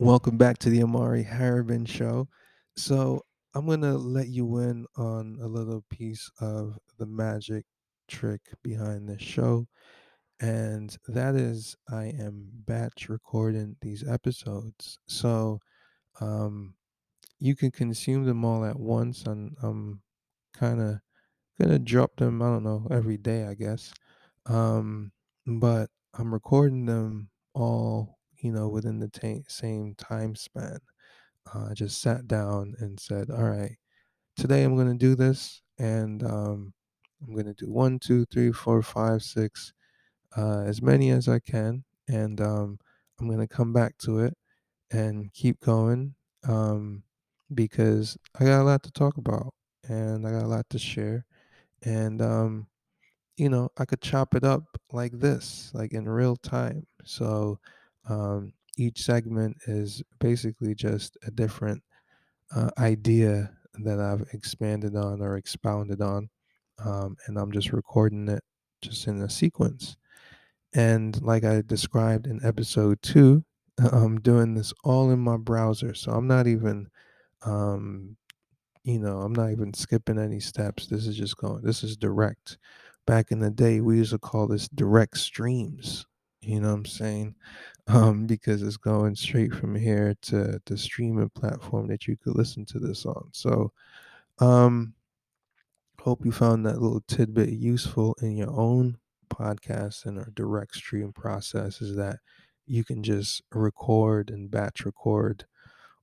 Welcome back to the Amari Harriman Show. So, I'm to let you in on a little piece of the magic trick behind this show. And that is, I am batch recording these episodes. So, um, you can consume them all at once. And I'm kind of to drop them, I don't know, every day, I guess. Um, but I'm recording them all, you know, within the ta- same time span uh, just sat down and said, all right, today I'm going to do this. And um, I'm going to do one, two, three, four, five, six, uh, as many as I can. And um, I'm going to come back to it and keep going um, because I got a lot to talk about and I got a lot to share. And, um, you know, I could chop it up like this, like in real time. So um, each segment is basically just a different uh, idea that I've expanded on or expounded on, um, and I'm just recording it just in a sequence. And like I described in episode two, I'm doing this all in my browser, so I'm not even, um, you know, I'm not even skipping any steps. This is just going. This is direct. Back in the day, we used to call this direct streams. You know what I'm saying? Um, because it's going straight from here to the streaming platform that you could listen to this on. So, um, hope you found that little tidbit useful in your own podcast and or direct stream process is that you can just record and batch record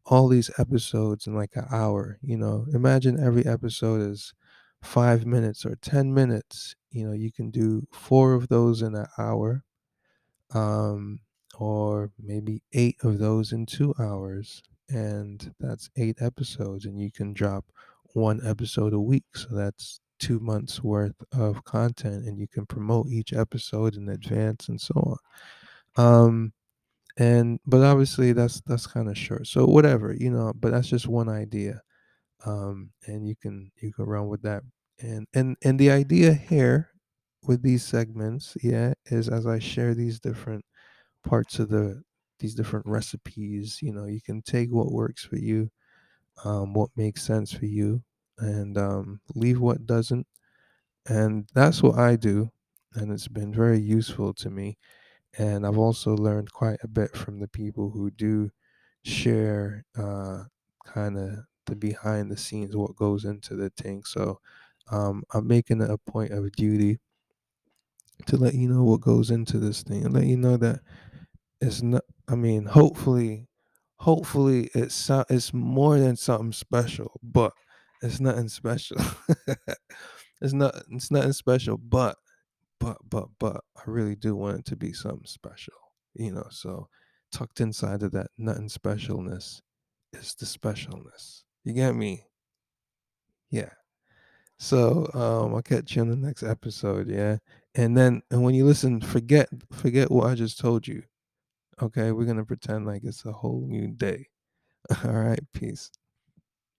all these episodes in like an hour. You know, imagine every episode is five minutes or 10 minutes. You know, you can do four of those in an hour um, or maybe eight of those in two hours. And that's eight episodes, and you can drop one episode a week. So that's two months worth of content, and you can promote each episode in advance and so on. Um, and but obviously that's that's kind of short. So whatever, you know, but that's just one idea. Um, and you can you can run with that. And and and the idea here with these segments, yeah, is as I share these different parts of the these different recipes you know you can take what works for you um, what makes sense for you and um, leave what doesn't and that's what i do and it's been very useful to me and i've also learned quite a bit from the people who do share uh, kind of the behind the scenes what goes into the thing so um, i'm making it a point of duty to let you know what goes into this thing and let you know that it's not i mean hopefully hopefully it's it's more than something special but it's nothing special. It's not it's nothing special but but but but i really do want it to be something special you know so tucked inside of that nothing specialness is the specialness. You get me? Yeah. So um i'll catch you on the next episode yeah and then and when you listen forget forget what i just told you Okay, we're gonna pretend like it's a whole new day. All right, peace.